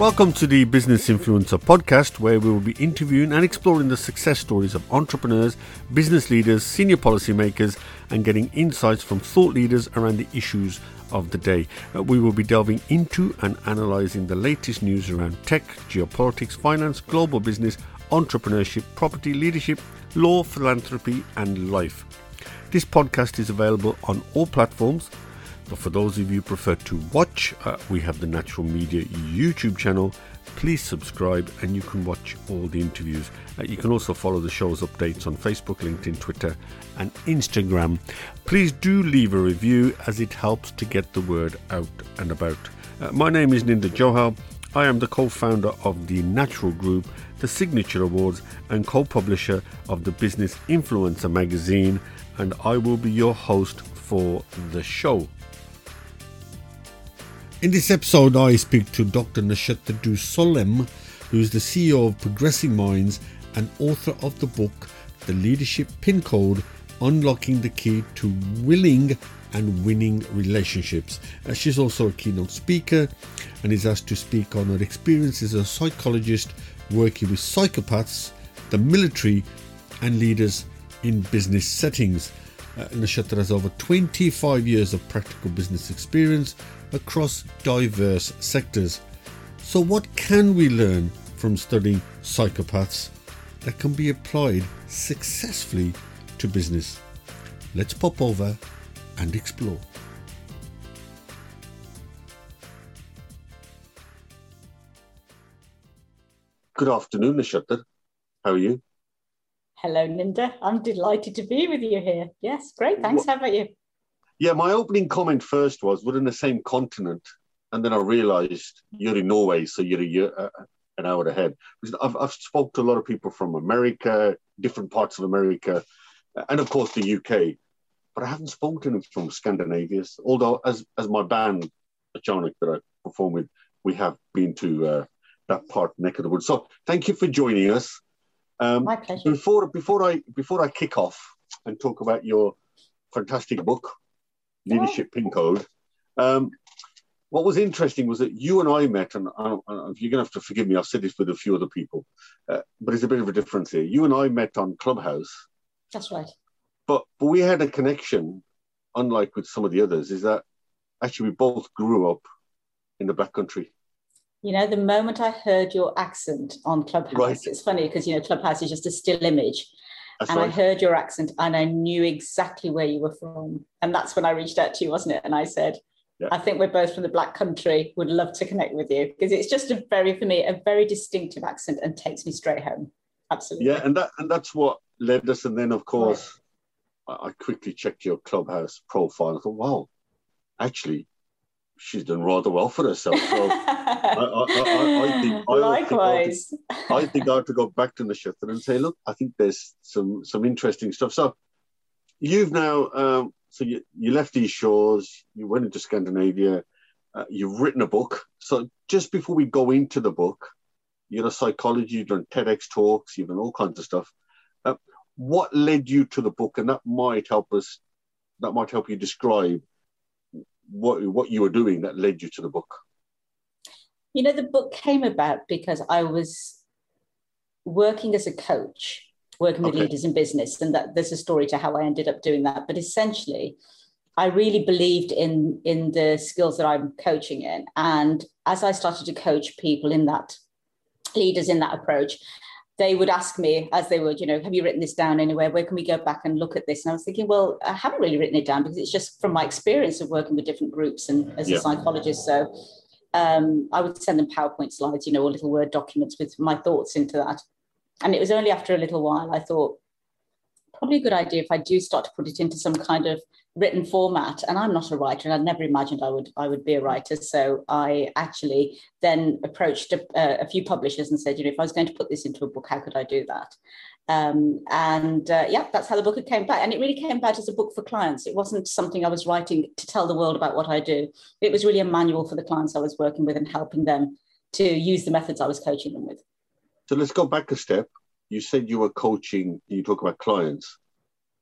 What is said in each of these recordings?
Welcome to the Business Influencer podcast, where we will be interviewing and exploring the success stories of entrepreneurs, business leaders, senior policymakers, and getting insights from thought leaders around the issues of the day. Uh, we will be delving into and analysing the latest news around tech, geopolitics, finance, global business, entrepreneurship, property, leadership, law, philanthropy, and life. This podcast is available on all platforms but for those of you who prefer to watch, uh, we have the Nachural Media YouTube channel. Please subscribe and you can watch all the interviews. Uh, you can also follow the show's updates on Facebook, LinkedIn, Twitter, and Instagram. Please do leave a review as it helps to get the word out and about. Uh, my name is Ninder Johal. I am the co founder of the Nachural Group, the Signature Awards, and co publisher of the Business Influencer magazine, and I will be your host for the show. In this episode, I speak to Dr. Nashater Deu Solheim, who is the CEO of Progressing Minds and author of the book The Leadership Pin Code Unlocking the Key to Willing and Winning Relationships. Uh, she's also a keynote speaker and is asked to speak on her experiences as a psychologist working with psychopaths, the military, and leaders in business settings. Uh, has over 25 years of practical business experience across diverse sectors. So, what can we learn from studying psychopaths that can be applied successfully to business? Let's pop over and explore. Good afternoon, Nashater. How are you? Hello, Linda. I'm delighted to be with you here. Yes, great. Thanks. How about you? Yeah, my opening comment first was we're in the same continent, and then I realised you're in Norway, so you're a year, uh, an hour ahead. I've I've spoke to a lot of people from America, different parts of America, and of course the UK, but I haven't spoken to them from Scandinavia. Although as as my band, Jonic, that I perform with, we have been to uh, that part neck of the woods. So thank you for joining us. Um, My pleasure. Before before I before I kick off and talk about your fantastic book, leadership pin code. Um, what was interesting was that you and I met, and I, you're going to have to forgive me, I've said this with a few other people, uh, but it's a bit of a difference here. You and I met on Clubhouse. That's right. But, but we had a connection, unlike with some of the others, is that actually we both grew up in the Black Country. You know, the moment I heard your accent on Clubhouse, right. it's funny because, you know, Clubhouse is just a still image. That's and right. I heard your accent and I knew exactly where you were from. And that's when I reached out to you, wasn't it? And I said, yeah. I think we're both from the Black Country, would love to connect with you because it's just a very, for me, a very distinctive accent and takes me straight home. Absolutely. Yeah, and that and that's what led us. And then, of course, right. I quickly checked your clubhouse profile. I thought, wow, actually, she's done rather well for herself. So I, I, I, think likewise. I think, I think I have to go back to Nashater and say, look, I think there's some some interesting stuff. So you've now um, so you, you left these shores, you went into Scandinavia, uh, you've written a book. So just before we go into the book, you're a psychology, you've done TEDx talks, you've done all kinds of stuff. Uh, what led you to the book, and that might help us. That might help you describe what what you were doing that led you to the book. You know, the book came about because I was working as a coach, working with okay. leaders in business, and that there's a story to how I ended up doing that. But essentially, I really believed in in the skills that I'm coaching in, and as I started to coach people in that leaders in that approach, they would ask me as they would, you know, have you written this down anywhere? Where can we go back and look at this? And I was thinking, well, I haven't really written it down because it's just from my experience of working with different groups and as yeah. a psychologist. So um, I would send them PowerPoint slides, you know, or little Word documents with my thoughts into that. And it was only after a little while I thought, probably a good idea if I do start to put it into some kind of written format. And i'm not a writer and i'd never imagined i would i would be a writer. So i actually then approached a, a few publishers and said you know if i was going to put this into a book how could i do that? Um, and uh, yeah that's how the book came back and it really came back as a book for clients. It wasn't something i was writing to tell the world about what i do. It was really a manual for the clients i was working with and helping them to use the methods i was coaching them with. So let's go back a step you said you were coaching you talk about clients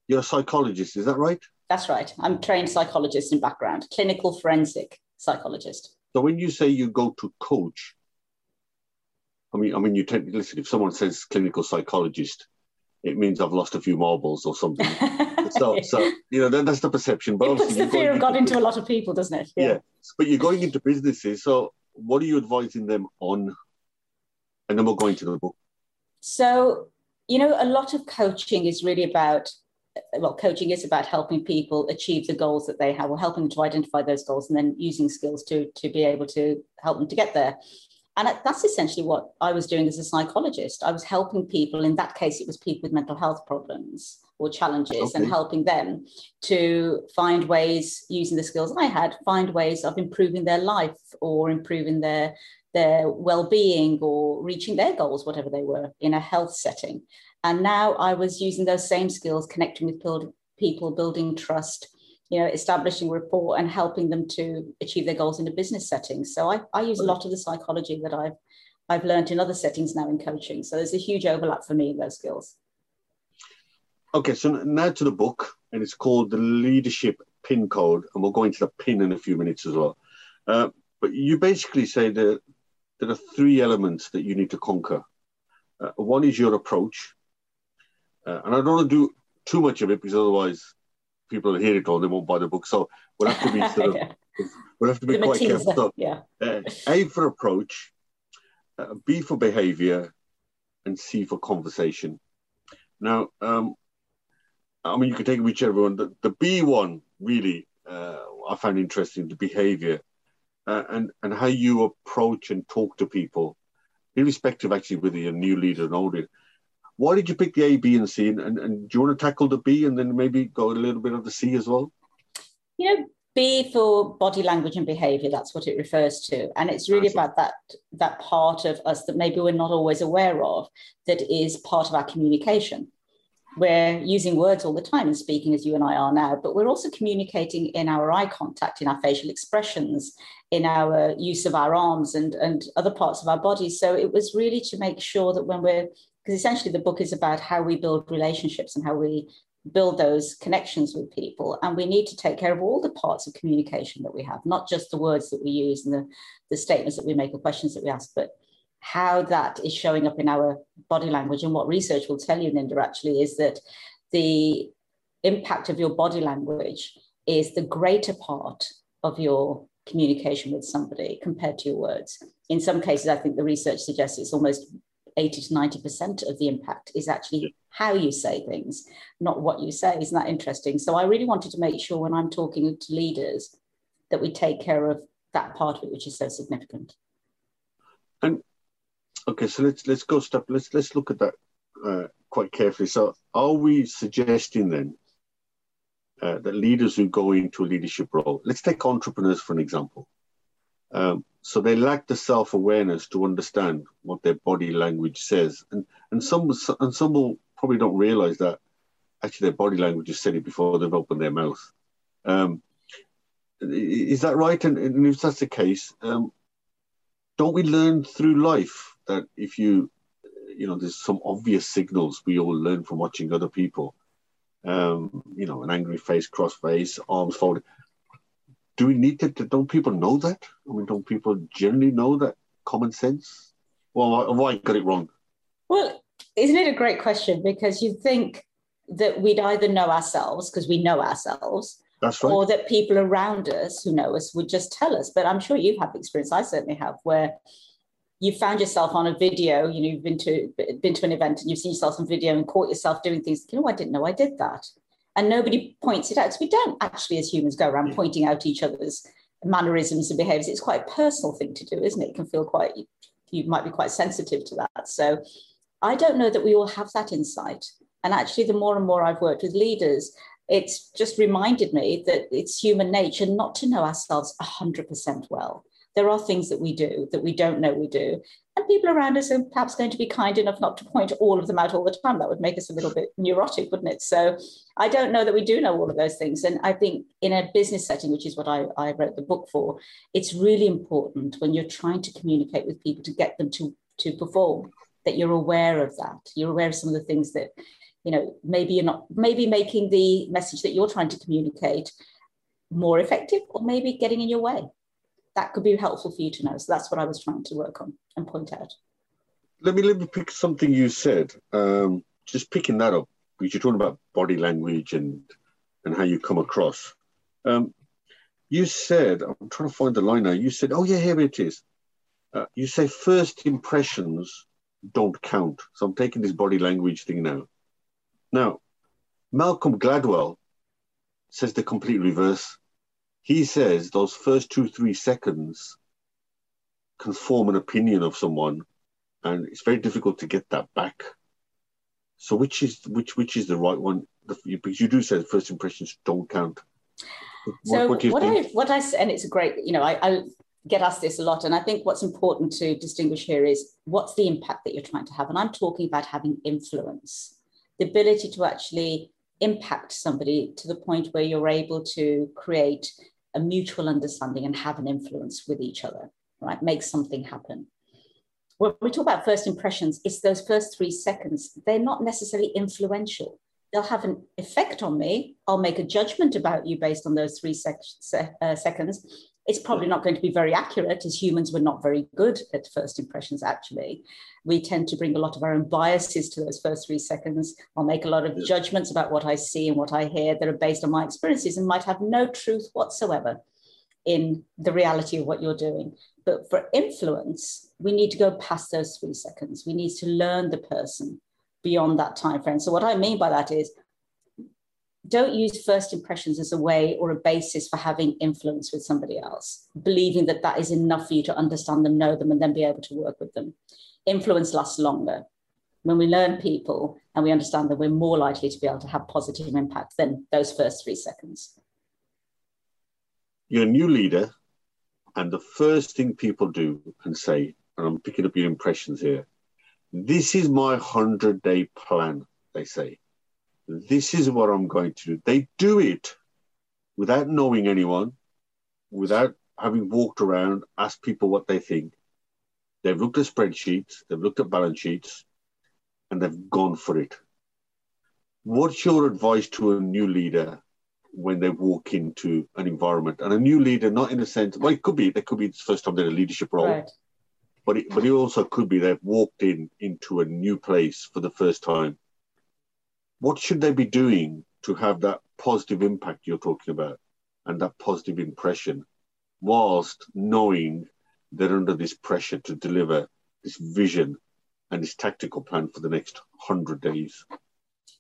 you're a psychologist is that right that's right. I'm trained psychologist in background, clinical forensic psychologist. So when you say you go to coach, I mean, I mean, you to listen. If someone says clinical psychologist, it means I've lost a few marbles or something. so, so you know, that, that's the perception. But it puts the fear of God into, into a lot of people, doesn't it? Yeah. yeah. But you're going into businesses. So, what are you advising them on? And then we'll go into the book. So, you know, a lot of coaching is really about well, coaching is about helping people achieve the goals that they have, or helping them to identify those goals, and then using skills to to be able to help them to get there. And that's essentially what I was doing as a psychologist. I was helping people. In that case, it was people with mental health problems or challenges, okay. and helping them to find ways, using the skills I had, find ways of improving their life or improving their their well-being or reaching their goals, whatever they were, in a health setting. And now I was using those same skills, connecting with people, building trust, you know, establishing rapport and helping them to achieve their goals in a business setting. So I, I use a lot of the psychology that I've I've learned in other settings now in coaching. So there's a huge overlap for me in those skills. Okay, so now to the book, and it's called the Leadership Pin Code, and we'll go into the pin in a few minutes as well. Uh, but you basically say that there are three elements that you need to conquer. Uh, one is your approach, uh, and I don't want to do too much of it because otherwise people will hear it all, and they won't buy the book. So we'll have to be sort of, yeah. we'll have to be quite careful. So, yeah. Uh, a for approach, uh, B for behavior, and C for conversation. Now, um, I mean, you can take whichever one. The, the B one really uh, I found interesting, the behavior uh, and, and how you approach and talk to people, irrespective actually whether you're a new leader or old leader. Why did you pick the A, B, and C? And, and, and do you want to tackle the B and then maybe go a little bit of the C as well? You know, B for body language and behavior, that's what it refers to. And it's really about that, that part of us that maybe we're not always aware of that is part of our communication. We're using words all the time and speaking as you and I are now, but we're also communicating in our eye contact, in our facial expressions, in our use of our arms and, and other parts of our body. So it was really to make sure that when we're because essentially the book is about how we build relationships and how we build those connections with people and we need to take care of all the parts of communication that we have not just the words that we use and the, the statements that we make or questions that we ask but how that is showing up in our body language and what research will tell you Ninder actually is that the impact of your body language is the greater part of your communication with somebody compared to your words in some cases i think the research suggests it's almost 80 to 90% of the impact is actually how you say things, not what you say. Isn't that interesting? So I really wanted to make sure when I'm talking to leaders that we take care of that part of it, which is so significant. Okay, so let's let's go step. Let's let's look at that uh, quite carefully. So, are we suggesting then uh, that leaders who go into a leadership role, let's take entrepreneurs for an example, um, so they lack the self-awareness to understand what their body language says, and and some and some will probably don't realize that actually their body language has said it before they've opened their mouth. Um, is that right? And, and, if that's the case, um, don't we learn through life that if you, you know, there's some obvious signals we all learn from watching other people. Um, you know, an angry face, cross face, arms folded do we need to, don't people know that? I mean, don't people generally know that common sense? Well, why I got it wrong? Well, isn't it a great question? Because you think that we'd either know ourselves because we know ourselves, right. or that people around us who know us would just tell us. But I'm sure you've had the experience, I certainly have, where you found yourself on a video, you know, you've been to been to an event and you've seen yourself on video and caught yourself doing things, you know, I didn't know I did that. And nobody points it out because we don't actually as humans go around pointing out each other's mannerisms and behaviors. It's quite a personal thing to do isn't it? It can feel quite you might be quite sensitive to that. So i don't know that we all have that insight. And actually the more and more i've worked with leaders it's just reminded me that it's human nature not to know ourselves 100% well there are things that we do that we don't know we do and people around us are perhaps going to be kind enough not to point all of them out all the time. That would make us a little bit neurotic, wouldn't it? So I don't know that we do know all of those things. And I think in a business setting, which is what I, I wrote the book for, it's really important when you're trying to communicate with people to get them to, to perform that you're aware of that. You're aware of some of the things that, you know, maybe you're not, maybe making the message that you're trying to communicate more effective or maybe getting in your way that could be helpful for you to know. So that's what I was trying to work on and point out. let me let me pick something you said. Um, just picking that up because you're talking about body language and and how you come across. Um, you said, I'm trying to find the line now. You said, oh yeah, here it is. Uh, you say first impressions don't count. So I'm taking this body language thing now. Now, Malcolm Gladwell says the complete reverse. He says those first two, three seconds can form an opinion of someone, and it's very difficult to get that back. So which is which which is the right one? Because you do say the first impressions don't count. So what, what, what I what I and it's a great you know I, I get asked this a lot, and I think what's important to distinguish here is what's the impact that you're trying to have, and I'm talking about having influence, the ability to actually impact somebody to the point where you're able to create a mutual understanding and have an influence with each other, right? Make something happen when we talk about first impressions, it's those first three seconds. They're not necessarily influential. They'll have an effect on me. I'll make a judgment about you based on those three sec- se- uh, seconds. It's probably not going to be very accurate, as humans we're not very good at first impressions, actually. We tend to bring a lot of our own biases to those first three seconds. I'll make a lot of judgments about what I see and what I hear that are based on my experiences and might have no truth whatsoever in the reality of what you're doing. But for influence, we need to go past those three seconds. We need to learn the person beyond that time frame. So what I mean by that is don't use first impressions as a way or a basis for having influence with somebody else, believing that that is enough for you to understand them, know them, and then be able to work with them. Influence lasts longer. When we learn people and we understand them, we're more likely to be able to have positive impact than those first three seconds. You're a new leader and the first thing people do and say, and I'm picking up your impressions here, this is my 100 day plan, they say. This is what I'm going to do. They do it without knowing anyone, without having walked around, asked people what they think. They've looked at spreadsheets, they've looked at balance sheets, and they've gone for it. What's your advice to a new leader when they walk into an environment. And a new leader, not in a sense, well, it could be, they could be the first time they're in a leadership role. Right. But it, but it also could be they've walked in into a new place for the first time. What should they be doing to have that positive impact you're talking about and that positive impression, whilst knowing they're under this pressure to deliver this vision and this tactical plan for the next hundred days?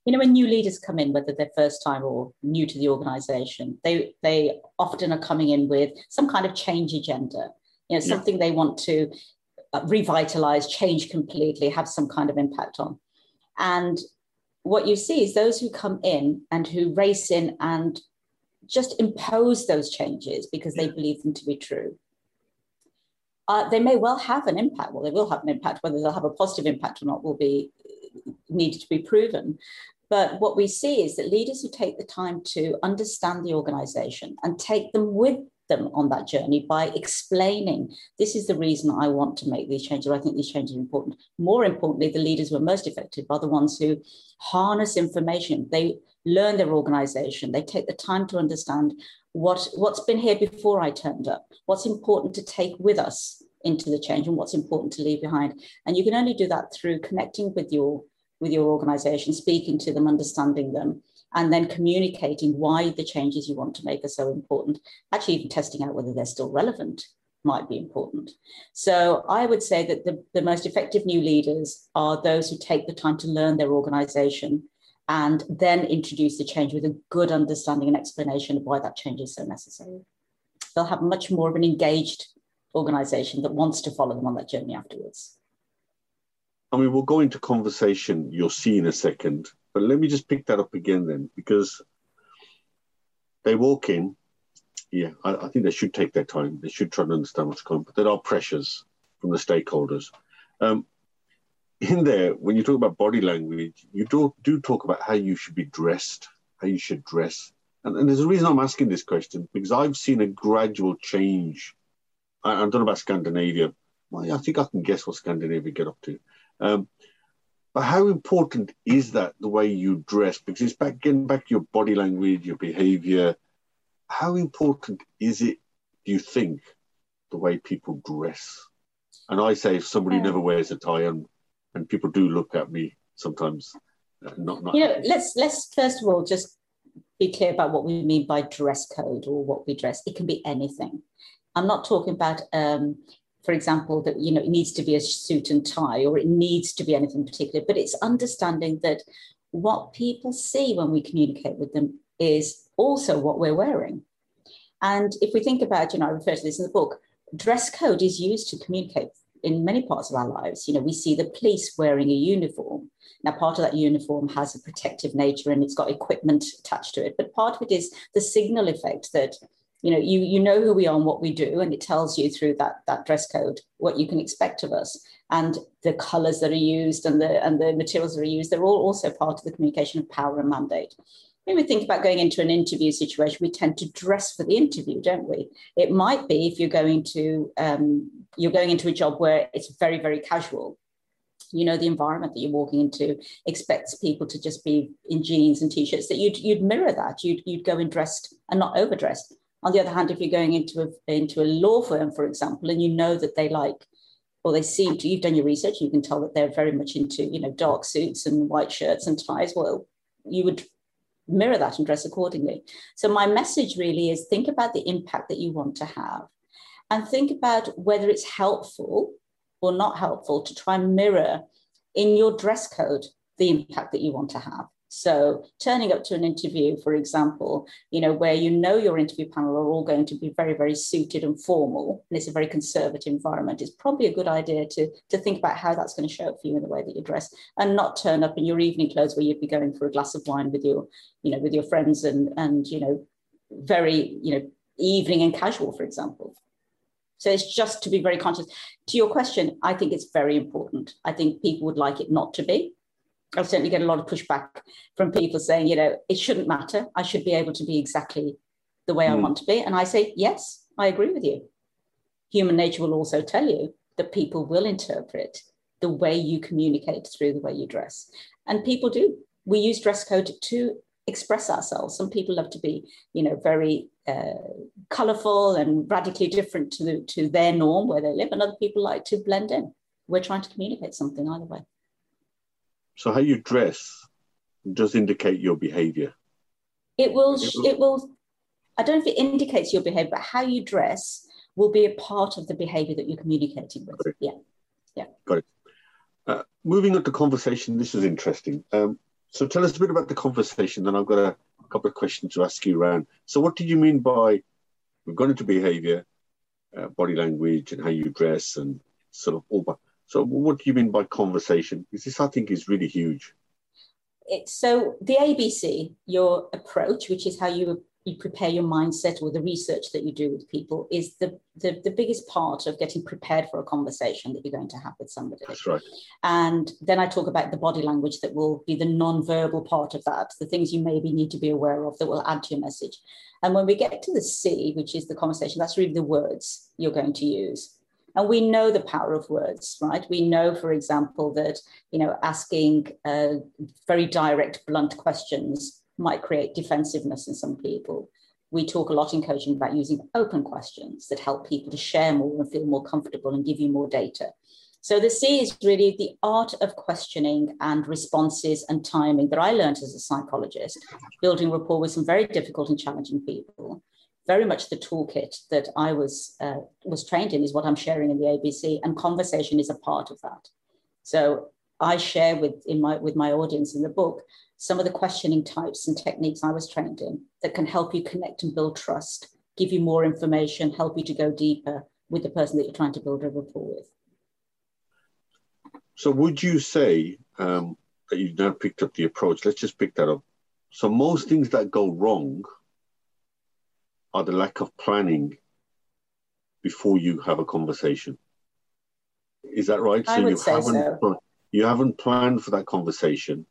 you know, when new leaders come in, whether they're first time or new to the organization, they they often are coming in with some kind of change agenda, you know, something yeah. they want to uh, revitalize, change completely, have some kind of impact on. And what you see is those who come in and who race in and just impose those changes because they believe them to be true. Uh, they may well have an impact. Well, they will have an impact. Whether they'll have a positive impact or not will be needed to be proven. But what we see is that leaders who take the time to understand the organization and take them with them on that journey by explaining this is the reason I want to make these changes. I think these changes are important. More importantly, the leaders who are most effective are the ones who harness information. They learn their organization. They take the time to understand what, what's been here before I turned up, what's important to take with us into the change and what's important to leave behind. And you can only do that through connecting with your with your organization, speaking to them, understanding them, and then communicating why the changes you want to make are so important. Actually, even testing out whether they're still relevant might be important. So I would say that the, the most effective new leaders are those who take the time to learn their organization and then introduce the change with a good understanding and explanation of why that change is so necessary. They'll have much more of an engaged organization that wants to follow them on that journey afterwards. I mean, we'll go into conversation you'll see in a second, but let me just pick that up again then, because they walk in. Yeah, I, I think they should take their time. They should try to understand what's going on, but there are pressures from the stakeholders. Um, in there, when you talk about body language, you do, do talk about how you should be dressed, how you should dress. And, and there's a reason I'm asking this question because I've seen a gradual change. I, I don't know about Scandinavia. Well, I think I can guess what Scandinavia get up to. Um, but how important is that the way you dress? Because it's back getting back to your body language, your behavior. How important is it, do you think, the way people dress? And I say if somebody yeah. never wears a tie, and and people do look at me sometimes. Uh, not, not you know, let's let's first of all just be clear about what we mean by dress code or what we dress. It can be anything. I'm not talking about, um, for example, that you know it needs to be a suit and tie or it needs to be anything particular, but it's understanding that what people see when we communicate with them is also what we're wearing. And if we think about, you know, I refer to this in the book, dress code is used to communicate in many parts of our lives. You know, we see the police wearing a uniform. Now, part of that uniform has a protective nature and it's got equipment attached to it, but part of it is the signal effect that you know you you know who we are and what we do and it tells you through that that dress code what you can expect of us and the colors that are used and the and the materials that are used they're all also part of the communication of power and mandate when we think about going into an interview situation, we tend to dress for the interview, don't we? It might be if you're going to um, you're going into a job where it's very very casual. You know the environment that you're walking into expects people to just be in jeans and t-shirts. That you'd you'd mirror that. You'd you'd go in dressed and not overdressed. On the other hand, if you're going into a into a law firm, for example, and you know that they like or they seem to, you've done your research, you can tell that they're very much into, you know, dark suits and white shirts and ties. Well, you would mirror that and dress accordingly. So, my message really is think about the impact that you want to have and think about whether it's helpful or not helpful to try and mirror in your dress code the impact that you want to have. So turning up to an interview, for example, you know, where you know your interview panel are all going to be very, very suited and formal, and it's a very conservative environment, it's probably a good idea to, to think about how that's going to show up for you in the way that you dress and not turn up in your evening clothes where you'd be going for a glass of wine with your, you know, with your friends and and you know, very, you know, evening and casual, for example. So it's just to be very conscious. To your question, I think it's very important. I think people would like it not to be. I certainly get a lot of pushback from people saying, you know, it shouldn't matter. I should be able to be exactly the way mm. I hmm. want to be. And I say, yes, I agree with you. Human nature will also tell you that people will interpret the way you communicate through the way you dress. And people do. We use dress code to express ourselves. Some people love to be, you know, very uh, colorful and radically different to, the, to their norm where they live, and other people like to blend in. We're trying to communicate something either way. So how you dress does indicate your behavior. It will. It will. I don't know if it indicates your behavior, but how you dress will be a part of the behavior that you're communicating with. Yeah. Yeah. Got it. Uh, moving on to conversation, this is interesting. Um, so tell us a bit about the conversation, then I've got a, a, couple of questions to ask you around. So what did you mean by we've gone into behavior, uh, body language, and how you dress, and sort of all. So, what do you mean by conversation? Because this, I think, is really huge. It's, so, the ABC, your approach, which is how you you prepare your mindset or the research that you do with people is the, the, the biggest part of getting prepared for a conversation that you're going to have with somebody. That's right. And then I talk about the body language that will be the non-verbal part of that, the things you maybe need to be aware of that will add to your message. And when we get to the C, which is the conversation, that's really the words you're going to use. And we know the power of words, right? We know, for example, that you know asking uh, very direct, blunt questions might create defensiveness in some people. We talk a lot in coaching about using open questions that help people to share more and feel more comfortable and give you more data. So the C is really the art of questioning and responses and timing that I learned as a psychologist, building rapport with some very difficult and challenging people very much the toolkit that I was uh, was trained in is what I'm sharing in the ABC, and conversation is a part of that. So I share with in my with my audience in the book some of the questioning types and techniques I was trained in that can help you connect and build trust, give you more information, help you to go deeper with the person that you're trying to build a rapport with. So, would you say um, that you've now picked up the approach? Let's just pick that up. So, most things that go wrong are the lack of planning before you have a conversation. Is that right? I so would you say haven't so. you haven't planned for that conversation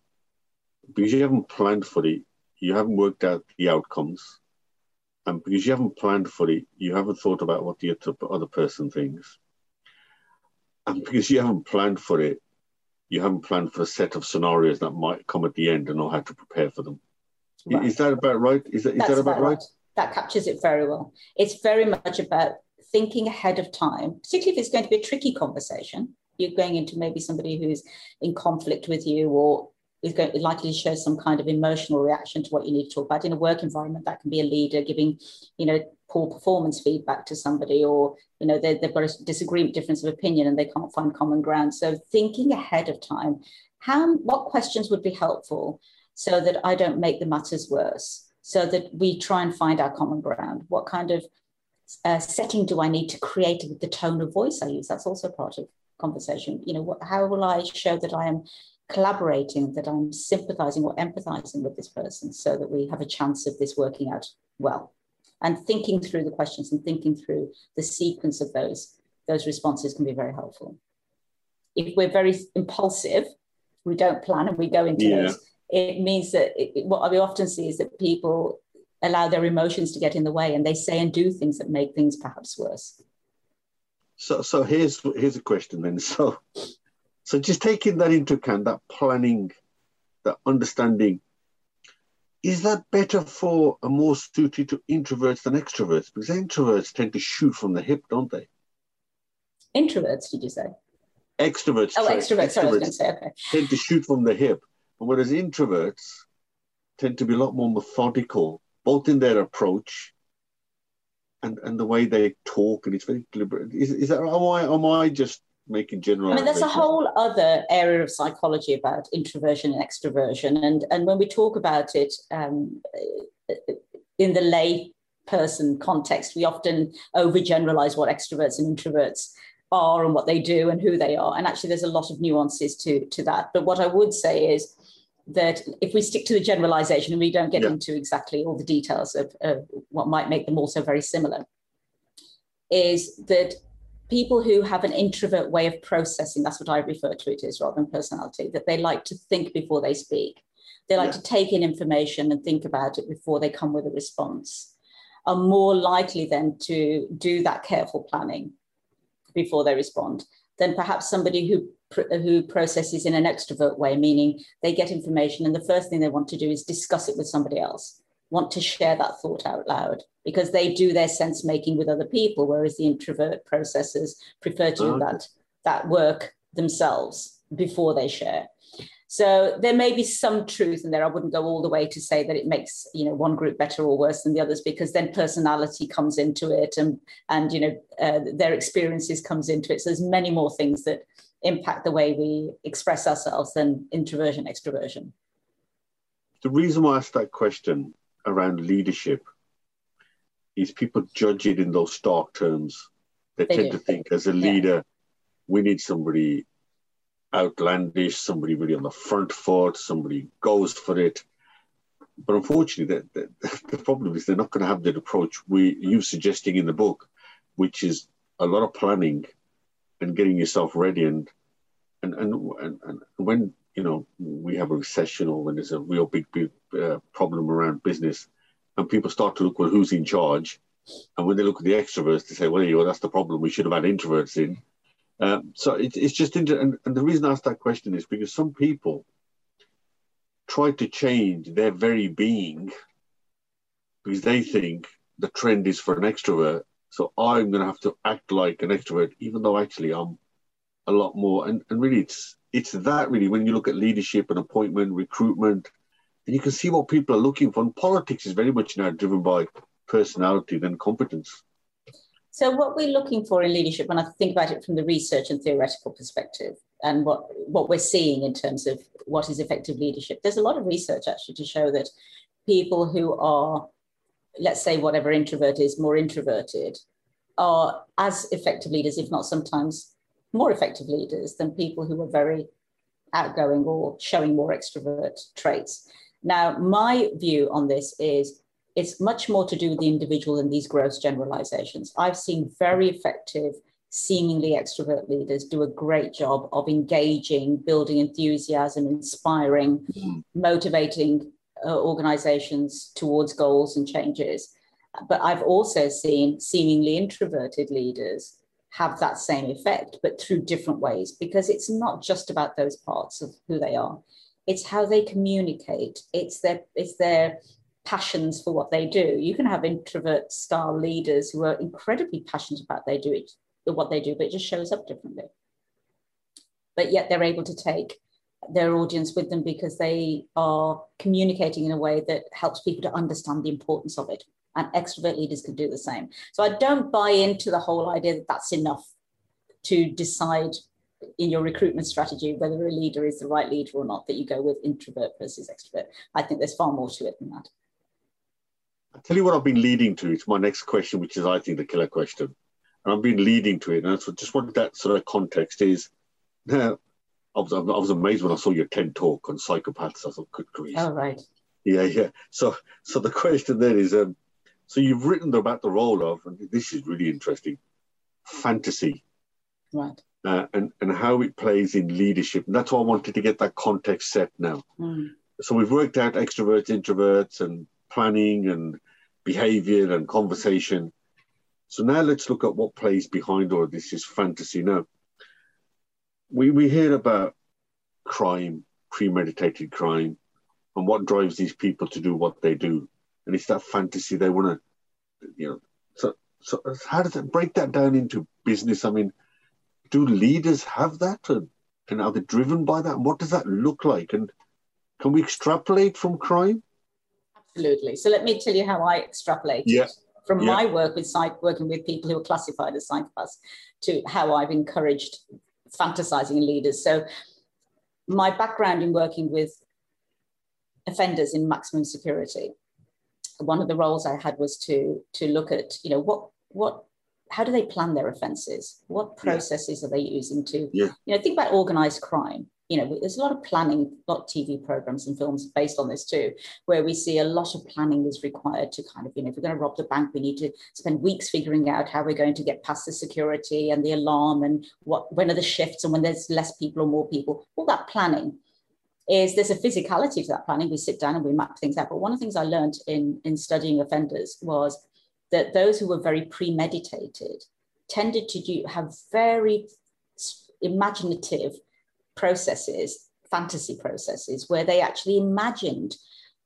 because you haven't planned for it. You haven't worked out the outcomes, and because you haven't planned for it, you haven't thought about what the other person thinks. And because you haven't planned for it, you haven't planned for a set of scenarios that might come at the end and know how to prepare for them. Right. Is that about right? Is that, is that about, about right? right? That captures it very well. It's very much about thinking ahead of time, particularly if it's going to be a tricky conversation. you're going into maybe somebody who's in conflict with you or is going likely to show some kind of emotional reaction to what you need to talk about in a work environment that can be a leader giving you know poor performance feedback to somebody or you know they, they've got a disagreement difference of opinion and they can't find common ground so thinking ahead of time how what questions would be helpful so that i don't make the matters worse so that we try and find our common ground what kind of uh, setting do i need to create with the tone of voice i use that's also part of conversation you know what, how will i show that i am collaborating, that I'm sympathizing or empathizing with this person so that we have a chance of this working out well. And thinking through the questions and thinking through the sequence of those, those responses can be very helpful. If we're very impulsive, we don't plan and we go into yeah. those, it means that it, what we often see is that people allow their emotions to get in the way and they say and do things that make things perhaps worse. So, so here's here's a question then. So, so just taking that into account, that planning, that understanding, is that better for a more suited to introverts than extroverts? Because introverts tend to shoot from the hip, don't they? Introverts, did you say? Extroverts. Oh, extroverts. extroverts sorry, I was going to say, okay. Tend to shoot from the hip. Whereas introverts tend to be a lot more methodical, both in their approach and, and the way they talk, and it's very deliberate. Is, is that am I am I just making general. I mean, there's a whole other area of psychology about introversion and extroversion, and and when we talk about it um, in the lay person context, we often overgeneralize what extroverts and introverts are and what they do and who they are. And actually, there's a lot of nuances to to that. But what I would say is that if we stick to the generalization and we don't get yeah. into exactly all the details of, of what might make them also very similar, is that people who have an introvert way of processing, that's what I refer to it as rather than personality, that they like to think before they speak. They like yeah. to take in information and think about it before they come with a response, are more likely then to do that careful planning before they respond than perhaps somebody who who processes in an extrovert way, meaning they get information and the first thing they want to do is discuss it with somebody else, want to share that thought out loud because they do their sense making with other people, whereas the introvert processors prefer to do okay. that, that work themselves before they share. So there may be some truth in there. I wouldn't go all the way to say that it makes you know one group better or worse than the others because then personality comes into it and and you know uh, their experiences comes into it. So there's many more things that impact the way we express ourselves than introversion extroversion. The reason why I asked that question around leadership is people judge it in those stark terms. They, they tend do. to think as a leader, yeah. we need somebody outlandish, somebody really on the front foot, somebody goes for it. But unfortunately, the, the, the problem is they're not going to have that approach we you suggesting in the book, which is a lot of planning and getting yourself ready. And and and and, and when you know we have a recession or when there's a real big, big uh, problem around business, and people start to look, well, who's in charge? And when they look at the extroverts, they say, well, you know, that's the problem. We should have had introverts in. Um, so it, it's just, inter- and, and the reason I ask that question is because some people try to change their very being because they think the trend is for an extrovert. So I'm going to have to act like an extrovert, even though actually I'm a lot more. And, and really, it's it's that really when you look at leadership and appointment, recruitment, and you can see what people are looking for. And politics is very much now driven by personality than competence. So, what we're looking for in leadership, when I think about it from the research and theoretical perspective, and what, what we're seeing in terms of what is effective leadership, there's a lot of research actually to show that people who are, let's say, whatever introvert is, more introverted, are as effective leaders, if not sometimes more effective leaders, than people who are very outgoing or showing more extrovert traits. Now, my view on this is it's much more to do with the individual than these gross generalizations. I've seen very effective, seemingly extrovert leaders do a great job of engaging, building enthusiasm, inspiring, mm-hmm. motivating uh, organizations towards goals and changes. But I've also seen seemingly introverted leaders have that same effect, but through different ways, because it's not just about those parts of who they are. It's how they communicate. It's their it's their passions for what they do. You can have introvert style leaders who are incredibly passionate about they do it what they do but it just shows up differently. But yet they're able to take their audience with them because they are communicating in a way that helps people to understand the importance of it. And extrovert leaders can do the same. So I don't buy into the whole idea that that's enough to decide in your recruitment strategy whether a leader is the right leader or not, that you go with introvert versus extrovert. I think there's far more to it than that. I'll tell you what I've been leading to. It's my next question, which is, I think, the killer question. And I've been leading to it. And what, just what that sort of context is. Now, I was, I was amazed when I saw your TED talk on psychopaths. I thought, good grief. Oh, right. Yeah, yeah. So, so the question then is, um, so you've written about the role of, and this is really interesting, fantasy. Right. Uh, and, and how it plays in leadership. And that's why I wanted to get that context set now. Mm. So we've worked out extroverts, introverts, and planning and behavior and conversation. So now let's look at what plays behind all this is fantasy. Now, we, we hear about crime, premeditated crime, and what drives these people to do what they do. And it's that fantasy they want to, you know. So, so how does it break that down into business? I mean, do leaders have that? And, and are they driven by that? And what does that look like? And can we extrapolate from crime? Absolutely. So let me tell you how I extrapolate yeah. from yeah. my work with psych, working with people who are classified as psychopaths to how I've encouraged fantasizing leaders. So my background in working with offenders in maximum security, one of the roles I had was to to look at, you know, what what how do they plan their offenses? What processes yeah. are they using to, yeah. you know, think about organized crime you know, there's a lot of planning, a lot of TV programs and films based on this too, where we see a lot of planning is required to kind of, you know, if we're going to rob the bank, we need to spend weeks figuring out how we're going to get past the security and the alarm and what when are the shifts and when there's less people or more people. All that planning is there's a physicality to that planning. We sit down and we map things out. But one of the things I learned in, in studying offenders was that those who were very premeditated tended to do, have very imaginative processes, fantasy processes, where they actually imagined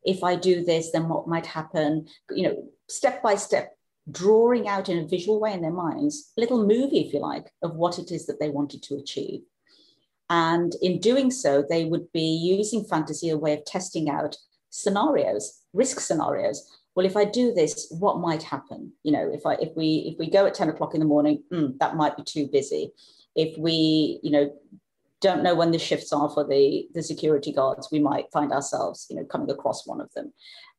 if I do this, then what might happen, you know, step by step, drawing out in a visual way in their minds, a little movie, if you like, of what it is that they wanted to achieve. And in doing so, they would be using fantasy a way of testing out scenarios, risk scenarios. Well, if I do this, what might happen? You know, if I if we if we go at 10 o'clock in the morning, mm, that might be too busy. If we, you know, don't know when the shifts are for the, the security guards, we might find ourselves, you know, coming across one of them.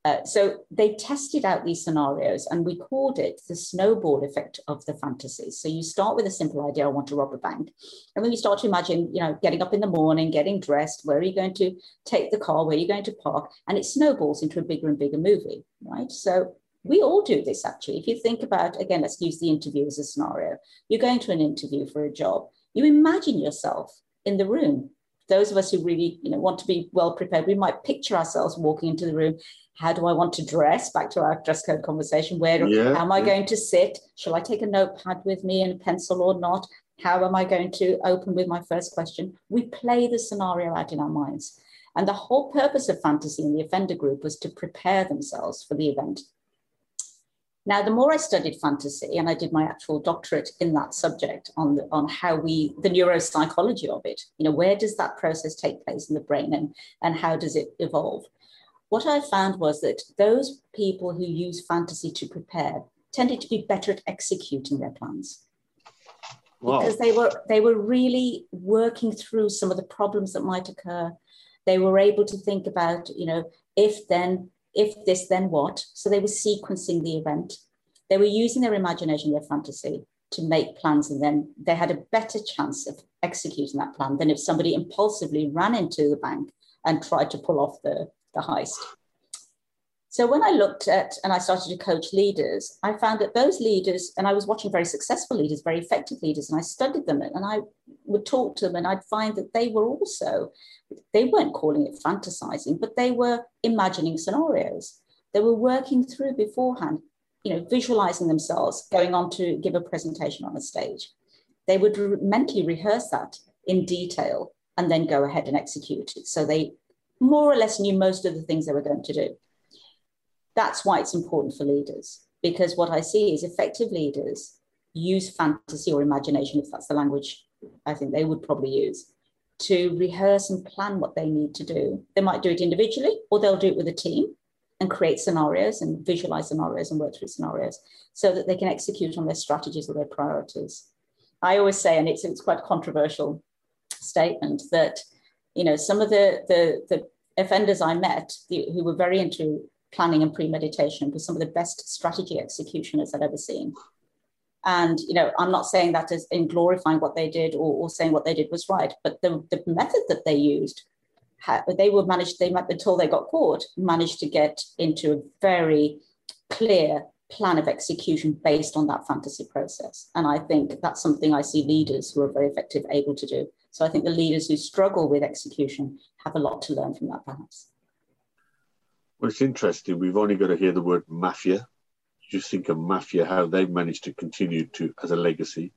Uh, so they tested out these scenarios and we called it the snowball effect of the fantasies. So you start with a simple idea, I want to rob a bank. And then you start to imagine, you know, getting up in the morning, getting dressed, where are you going to take the car, where are you going to park? And it snowballs into a bigger and bigger movie, right? So we all do this actually. If you think about, again, let's use the interview as a scenario. You're going to an interview for a job. You imagine yourself in the room. Those of us who really you know, want to be well prepared, we might picture ourselves walking into the room. How do I want to dress? Back to our dress code conversation. Where yeah, am I yeah. going to sit? Shall I take a notepad with me and a pencil or not? How am I going to open with my first question? We play the scenario out in our minds. And the whole purpose of fantasy in the offender group was to prepare themselves for the event. Now, the more I studied fantasy, and I did my actual doctorate in that subject on the, on how we the neuropsychology of it, you know, where does that process take place in the brain, and and how does it evolve? What I found was that those people who use fantasy to prepare tended to be better at executing their plans. Wow. Because they were they were really working through some of the problems that might occur. They were able to think about, you know, if then if this, then what? So they were sequencing the event. They were using their imagination, their fantasy to make plans, and then they had a better chance of executing that plan than if somebody impulsively ran into the bank and tried to pull off the, the heist. So when I looked at and I started to coach leaders, I found that those leaders, and I was watching very successful leaders, very effective leaders, and I studied them and I would talk to them and I'd find that they were also, they weren't calling it fantasizing, but they were imagining scenarios. They were working through beforehand, you know, visualizing themselves going on to give a presentation on a stage. They would re- mentally rehearse that in detail and then go ahead and execute it. So they more or less knew most of the things they were going to do. That's why it's important for leaders, because what I see is effective leaders use fantasy or imagination, if that's the language I think they would probably use, to rehearse and plan what they need to do. They might do it individually or they'll do it with a team and create scenarios and visualize scenarios and work through scenarios so that they can execute on their strategies or their priorities. I always say, and it's, it's quite controversial statement, that you know some of the, the, the offenders I met the, who were very into planning and premeditation were some of the best strategy executioners I've ever seen. And you know, I'm not saying that as in glorifying what they did or, or saying what they did was right, but the, the method that they used, they were managed. They until they got caught, managed to get into a very clear plan of execution based on that fantasy process. And I think that's something I see leaders who are very effective able to do. So I think the leaders who struggle with execution have a lot to learn from that, perhaps. Well, it's interesting. We've only got to hear the word mafia. You just think of mafia, how they've managed to continue to as a legacy.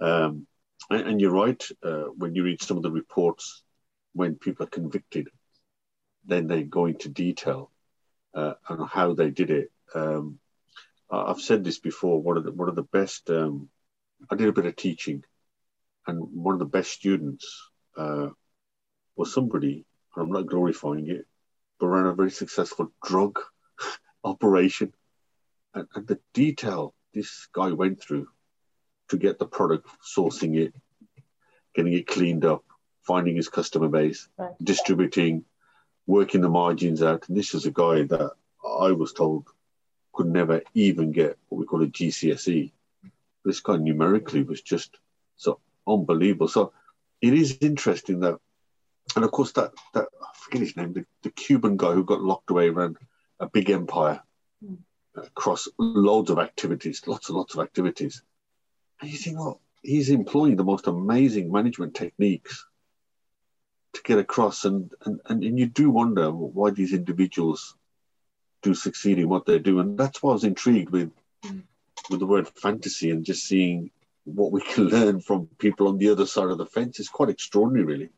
Um, and, and, you're right. Uh, when you read some of the reports, when people are convicted, then they go into detail uh, on how they did it. Um, I've said this before. One of the one of the best. Um, I did a bit of teaching, and one of the best students uh, was somebody. I'm not glorifying it, but ran a very successful drug operation. And, and, the detail this guy went through to get the product, sourcing it, getting it cleaned up, finding his customer base, right. distributing, working the margins out. And this is a guy that I was told could never even get what we call a GCSE. This guy numerically was just so unbelievable. So it is interesting that and of course that that forget his name, the, the Cuban guy who got locked away around a big empire mm. across loads of activities, lots and lots of activities. And you think, well, he's employing the most amazing management techniques to get across, and and, and, and you do wonder why these individuals do succeed in what they do, and that's why I was intrigued with mm. with the word fantasy and just seeing what we can learn from people on the other side of the fence is quite extraordinary, really.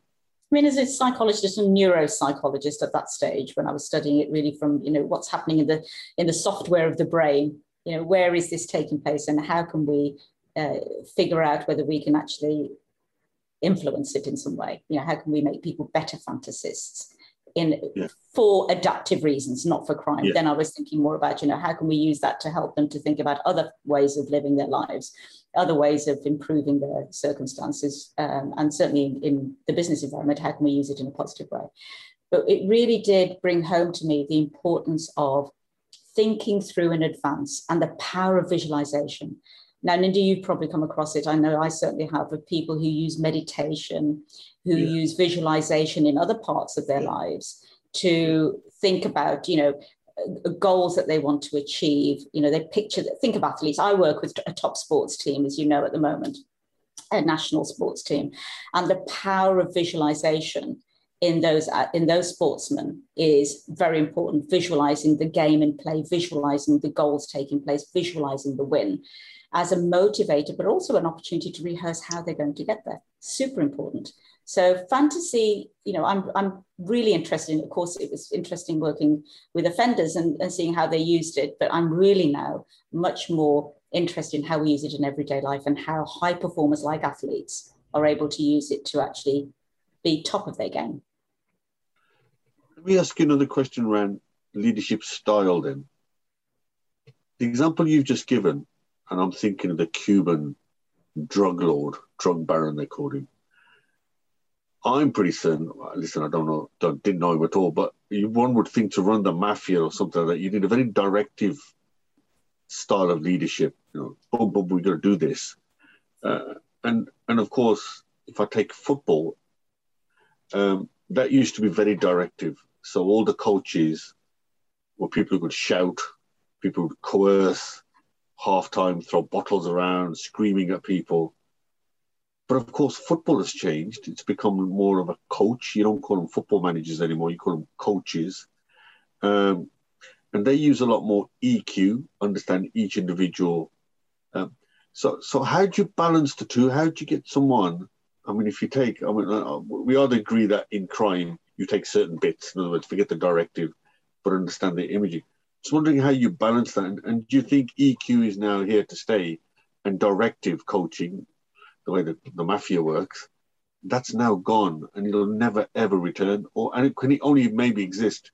I mean, as a psychologist and neuropsychologist at that stage, when I was studying it, really from you know what's happening in the in the software of the brain, you know, where is this taking place, and how can we uh, figure out whether we can actually influence it in some way? You know, how can we make people better fantasists? in yeah. for adaptive reasons, not for crime. Yeah. Then I was thinking more about, you know, how can we use that to help them to think about other ways of living their lives, other ways of improving their circumstances, um, and certainly in, in the business environment, how can we use it in a positive way? But it really did bring home to me the importance of thinking through in advance and the power of visualization. Now, Ninder, you've probably come across it. I know I certainly have of people who use meditation who yeah. use visualization in other parts of their lives to think about, you know, goals that they want to achieve. You know, they picture, think of athletes. I work with a top sports team, as you know, at the moment, a national sports team, and the power of visualization in those uh, in those sportsmen is very important visualizing the game in play visualizing the goals taking place visualizing the win as a motivator but also an opportunity to rehearse how they're going to get there super important so fantasy, you know, I'm, I'm really interested in, of course, it was interesting working with offenders and, and seeing how they used it, but I'm really now much more interested in how we use it in everyday life and how high performers like athletes are able to use it to actually be top of their game. Let me ask you another question around leadership style then. The example you've just given, and I'm thinking of the Cuban drug lord, drug baron, they called him I'm pretty certain. Listen, I don't know, don't, didn't know him at all, but one would think to run the mafia or something like that, you need a very directive style of leadership. You know, boom, boom, we're going to do this, uh, and and of course, if I take football, um, that used to be very directive. So all the coaches were people who could shout, people who would coerce, half time throw bottles around, screaming at people. But of course, football has changed. It's become more of a coach. You don't call them football managers anymore. You call them coaches. Um, and they use a lot more EQ, understand each individual. Um, so, so how do you balance the two? How do you get someone? I mean, if you take, I mean, uh, we all agree that in crime, you take certain bits. In other words, forget the directive, but understand the imaging. Just wondering how you balance that. And, and do you think EQ is now here to stay and directive coaching the way that the mafia works that's now gone and it'll never ever return, or and it can only maybe exist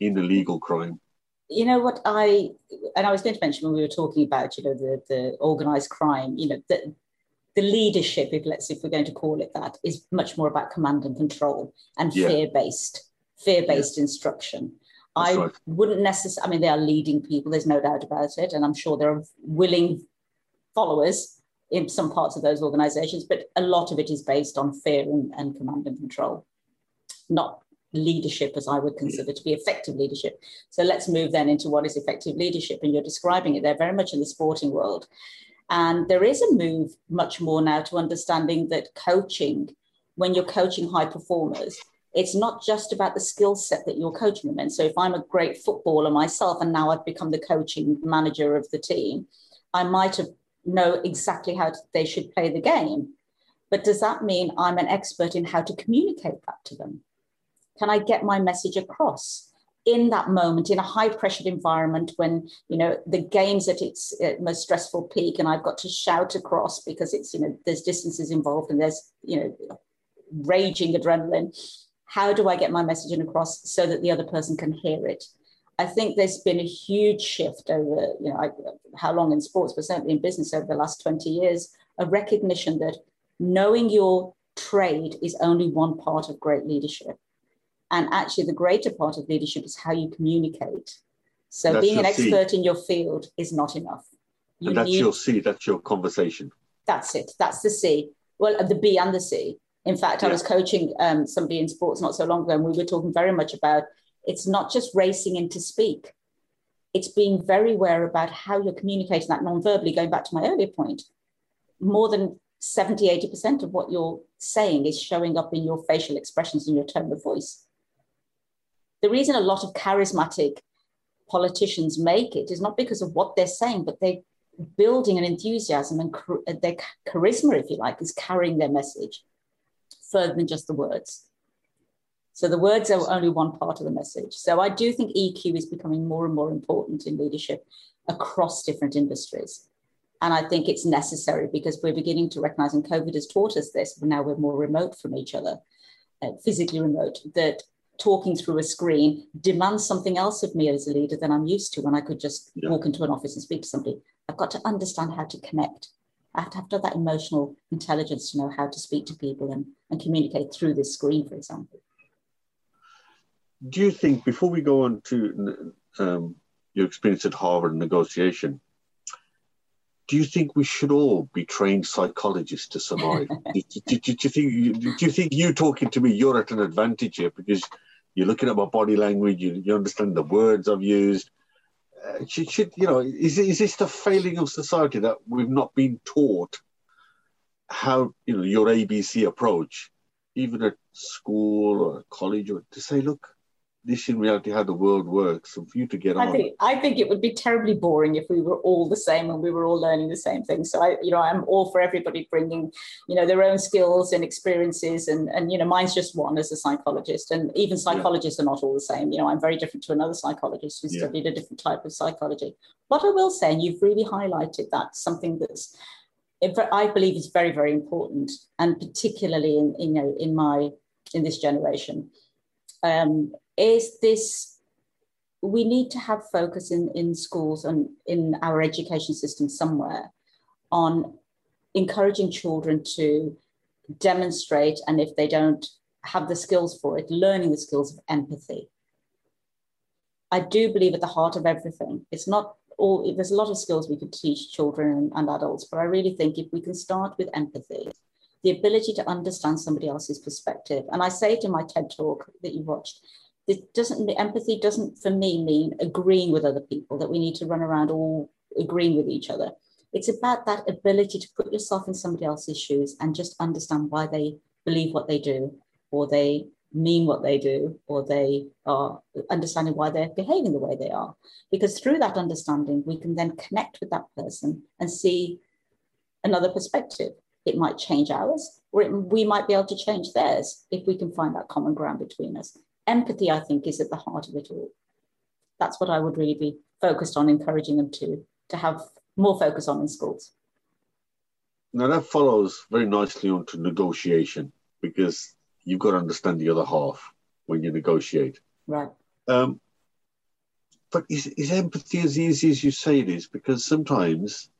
in a legal crime? You know what I and I was going to mention when we were talking about you know the the organized crime. You know that the leadership, if let's if we're going to call it that, is much more about command and control and yeah. fear based fear based yeah. instruction. That's I right. wouldn't necessarily. I mean, they are leading people. There's no doubt about it, and I'm sure there are willing followers in some parts of those organizations, but a lot of it is based on fear and, and command and control, not leadership as I would consider to be effective leadership. So let's move then into what is effective leadership. And you're describing it there very much in the sporting world. And there is a move much more now to understanding that coaching, when you're coaching high performers, it's not just about the skill set that you're coaching them in. So if I'm a great footballer myself and now I've become the coaching manager of the team, I might have know exactly how they should play the game. But does that mean I'm an expert in how to communicate that to them? Can I get my message across in that moment in a high pressured environment when you know the game's at its uh, most stressful peak and I've got to shout across because it's you know there's distances involved and there's you know raging adrenaline. How do I get my message across so that the other person can hear it? I think there's been a huge shift over, you know, I, how long in sports, but certainly in business over the last 20 years, a recognition that knowing your trade is only one part of great leadership. And actually, the greater part of leadership is how you communicate. So that's being an expert in your field is not enough. You and that's need, your C, that's your conversation. That's it. That's the C. Well, the B and the C. In fact, yeah. I was coaching um, somebody in sports not so long ago, and we were talking very much about it's not just racing in to speak. It's being very aware about how you're communicating that non-verbally, going back to my earlier point. More than 70, 80% of what you're saying is showing up in your facial expressions and your tone of voice. The reason a lot of charismatic politicians make it is not because of what they're saying, but they're building an enthusiasm and their charisma, if you like, is carrying their message further than just the words. So the words are only one part of the message. So I do think EQ is becoming more and more important in leadership across different industries. And I think it's necessary because we're beginning to recognize, and COVID has taught us this, but now we're more remote from each other, uh, physically remote, that talking through a screen demands something else of me as a leader than I'm used to when I could just yeah. walk into an office and speak to somebody. I've got to understand how to connect. I have to have that emotional intelligence to know how to speak to people and, and communicate through this screen, for example do you think before we go on to um, your experience at Harvard and negotiation, do you think we should all be trained psychologists to survive? do, do, do, you think do you think you talking to me you're at an advantage here because you're looking at my body language, you, you understand the words I've used. Uh, should, should, you know is is this the failing of society that we've not been taught how you know your ABC approach, even at school or college, or to say, look, this in reality how the world works. and for you to get I on, think I think it would be terribly boring if we were all the same and we were all learning the same thing. So I, you know, I'm all for everybody bringing, you know, their own skills and experiences, and and you know, mine's just one as a psychologist, and even psychologists yeah. are not all the same. You know, I'm very different to another psychologist who yeah. studied a different type of psychology. What I will say, and you've really highlighted that something that's I believe is very very important, and particularly in you know in my in this generation. Um, is this we need to have focus in, in schools and in our education system somewhere on encouraging children to demonstrate and if they don't have the skills for it learning the skills of empathy. I do believe at the heart of everything. It's not all there's a lot of skills we could teach children and, adults but i really think if we can start with empathy the ability to understand somebody else's perspective and i say it in my ted talk that you watched it doesn't the empathy doesn't for me mean agreeing with other people that we need to run around all agreeing with each other. It's about that ability to put yourself in somebody else's shoes and just understand why they believe what they do or they mean what they do or they are understanding why they're behaving the way they are. Because through that understanding we can then connect with that person and see another perspective. It might change ours or it, we might be able to change theirs if we can find that common ground between us empathy, I think, is at the heart of it all. That's what I would really be focused on, encouraging them to, to have more focus on in schools. Now, that follows very nicely onto negotiation. because you've got to understand the other half when you negotiate. Right. Um, but is, is empathy as easy as you say it is? Because sometimes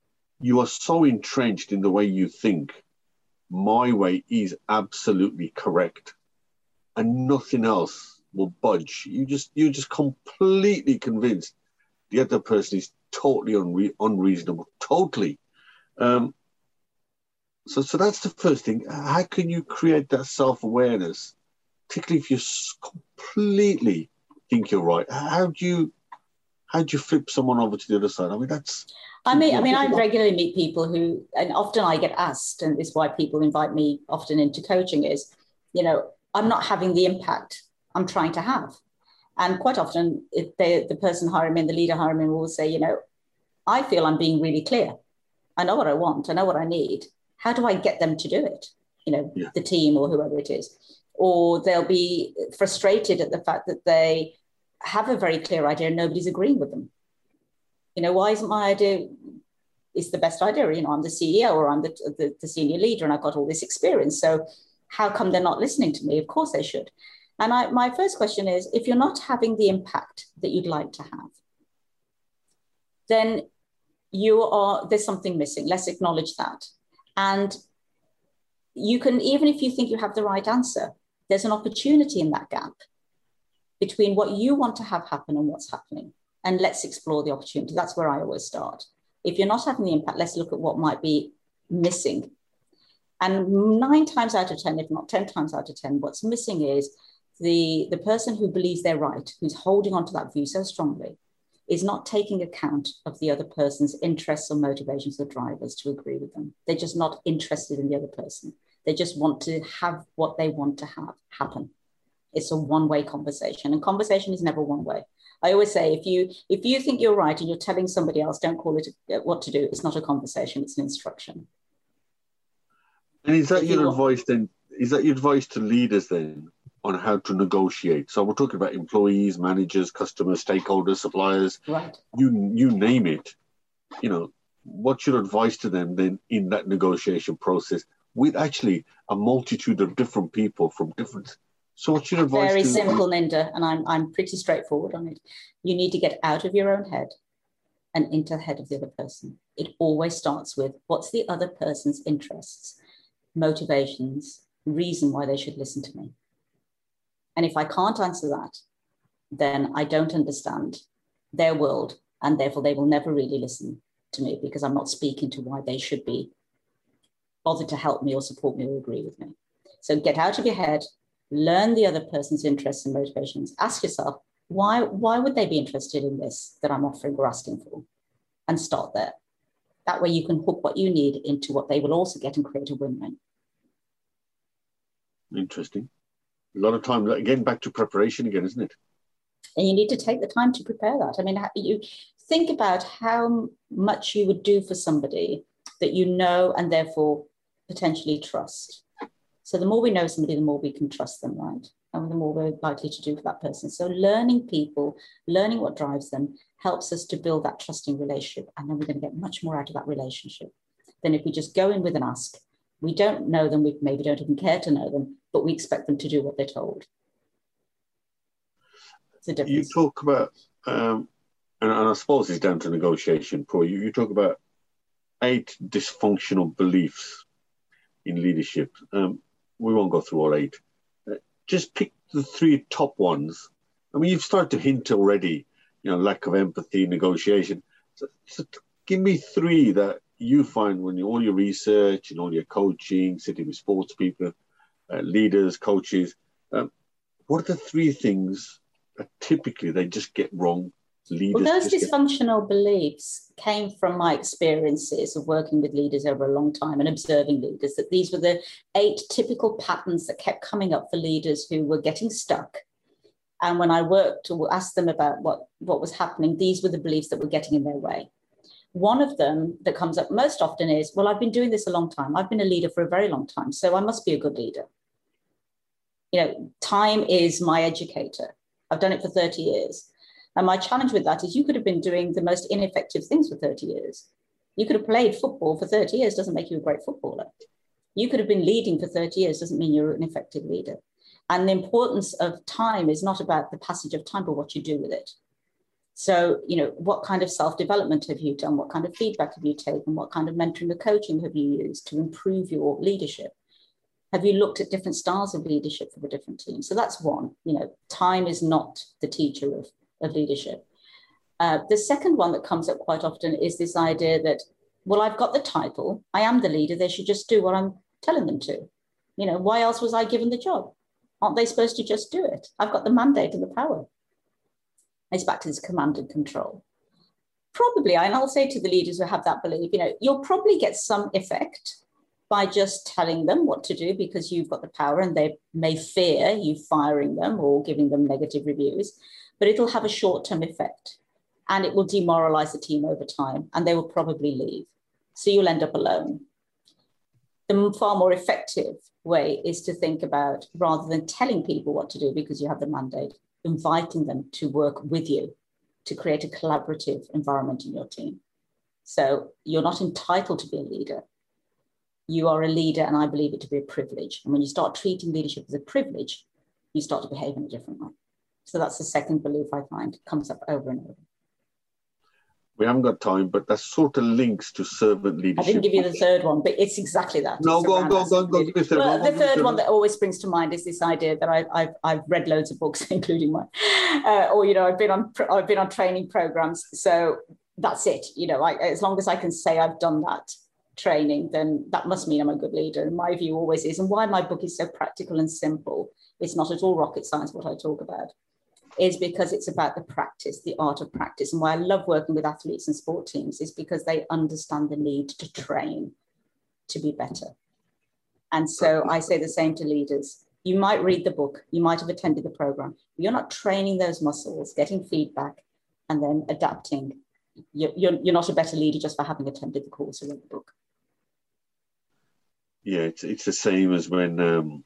you are so entrenched in the way you think. My way is absolutely correct, and nothing else will budge. You just you're just completely convinced the other person is totally unre- unreasonable, totally. Um, so, so that's the first thing. How can you create that self awareness, particularly if you completely think you're right? How do you how do you flip someone over to the other side? I mean, that's. I mean, I mean, I regularly meet people who, and often I get asked, and this is why people invite me often into coaching. Is, you know, I'm not having the impact I'm trying to have, and quite often, if they, the person hiring me, the leader hiring me, will say, you know, I feel I'm being really clear. I know what I want. I know what I need. How do I get them to do it? You know, yeah. the team or whoever it is. Or they'll be frustrated at the fact that they have a very clear idea and nobody's agreeing with them. You know, why isn't my idea is the best idea? You know, I'm the CEO or I'm the, the, the senior leader and I've got all this experience. So how come they're not listening to me? Of course they should. And I, my first question is if you're not having the impact that you'd like to have, then you are there's something missing. Let's acknowledge that. And you can, even if you think you have the right answer, there's an opportunity in that gap between what you want to have happen and what's happening. And let's explore the opportunity. That's where I always start. If you're not having the impact, let's look at what might be missing. And nine times out of 10, if not 10 times out of 10, what's missing is the, the person who believes they're right, who's holding on to that view so strongly, is not taking account of the other person's interests or motivations or drivers to agree with them. They're just not interested in the other person. They just want to have what they want to have happen. It's a one-way conversation and conversation is never one way. I always say if you if you think you're right and you're telling somebody else don't call it uh, what to do. It's not a conversation it's an instruction. And is that if your you advice then? Is that your advice to leaders then on how to negotiate so we're talking about employees managers customers stakeholders suppliers right you you name it you know what's your advice to them then in that negotiation process with actually a multitude of different people from different so what's your advice? Very to- simple, Ninder, and I'm I'm pretty straightforward on it. You need to get out of your own head and into the head of the other person. It always starts with what's the other person's interests, motivations, reason why they should listen to me. And if I can't answer that, then I don't understand their world, and therefore they will never really listen to me because I'm not speaking to why they should be bothered to help me or support me or agree with me. So get out of your head, learn the other person's interests and motivations. Ask yourself, why, why would they be interested in this that I'm offering or asking for? And start there. That way you can hook what you need into what they will also get and create a win-win. Interesting. A lot of time, again, back to preparation again, isn't it? And you need to take the time to prepare that. I mean, you think about how much you would do for somebody that you know and therefore potentially trust. So the more we know somebody, the more we can trust them, right? And the more we're likely to do for that person. So learning people, learning what drives them, helps us to build that trusting relationship. And then we're going to get much more out of that relationship than if we just go in with an ask. We don't know them, we maybe don't even care to know them, but we expect them to do what they're told. You talk about, um, and, and, I suppose it's down to negotiation, Paul. You, you talk about eight dysfunctional beliefs in leadership. Um, we won't go through all eight. Uh, just pick the three top ones. I mean, you've started to hint already, you know, lack of empathy, negotiation. So, so give me three that you find when you all your research and all your coaching, sitting with sports people, uh, leaders, coaches. Um, what are the three things that typically they just get wrong leaders. Well, those dysfunctional get... beliefs came from my experiences of working with leaders over a long time and observing leaders, that these were the eight typical patterns that kept coming up for leaders who were getting stuck. And when I worked to ask them about what, what was happening, these were the beliefs that were getting in their way. One of them that comes up most often is, well, I've been doing this a long time. I've been a leader for a very long time, so I must be a good leader. You know, time is my educator. I've done it for 30 years. And my challenge with that is you could have been doing the most ineffective things for 30 years. You could have played football for 30 years, doesn't make you a great footballer. You could have been leading for 30 years, doesn't mean you're an effective leader. And the importance of time is not about the passage of time, but what you do with it. So, you know, what kind of self development have you done? What kind of feedback have you taken? What kind of mentoring or coaching have you used to improve your leadership? Have you looked at different styles of leadership for the different teams? So that's one. You know, time is not the teacher of, of leadership. Uh, the second one that comes up quite often is this idea that, well, I've got the title, I am the leader, they should just do what I'm telling them to. You know, why else was I given the job? Aren't they supposed to just do it? I've got the mandate and the power. It's back to this command and control. Probably, and I'll say to the leaders who have that belief, you know, you'll probably get some effect by just telling them what to do because you've got the power and they may fear you firing them or giving them negative reviews, but it'll have a short term effect and it will demoralize the team over time and they will probably leave. So you'll end up alone. The far more effective way is to think about rather than telling people what to do because you have the mandate, inviting them to work with you to create a collaborative environment in your team. So you're not entitled to be a leader. You are a leader, and I believe it to be a privilege. And when you start treating leadership as a privilege, you start to behave in a different way. So that's the second belief I find comes up over and over we haven't got time, but that sort of links to servant leadership. I didn't give you the third one, but it's exactly that. No, go on, go on, go on, go on. The, well, the third one that always springs to mind is this idea that I, have I've read loads of books, including mine, uh, or you know, I've been on I've been on training programs, so that's it. You know, I, as long as I can say I've done that training, then that must mean I'm a good leader. And my view always is, and why my book is so practical and simple. It's not at all rocket science what I talk about is because it's about the practice, the art of practice. And why I love working with athletes and sport teams is because they understand the need to train to be better. And so I say the same to leaders. You might read the book, you might have attended the program, you're not training those muscles, getting feedback, and then adapting. You're, you're, you're not a better leader just for having attended the course or read the book. Yeah, it's, it's the same as when um,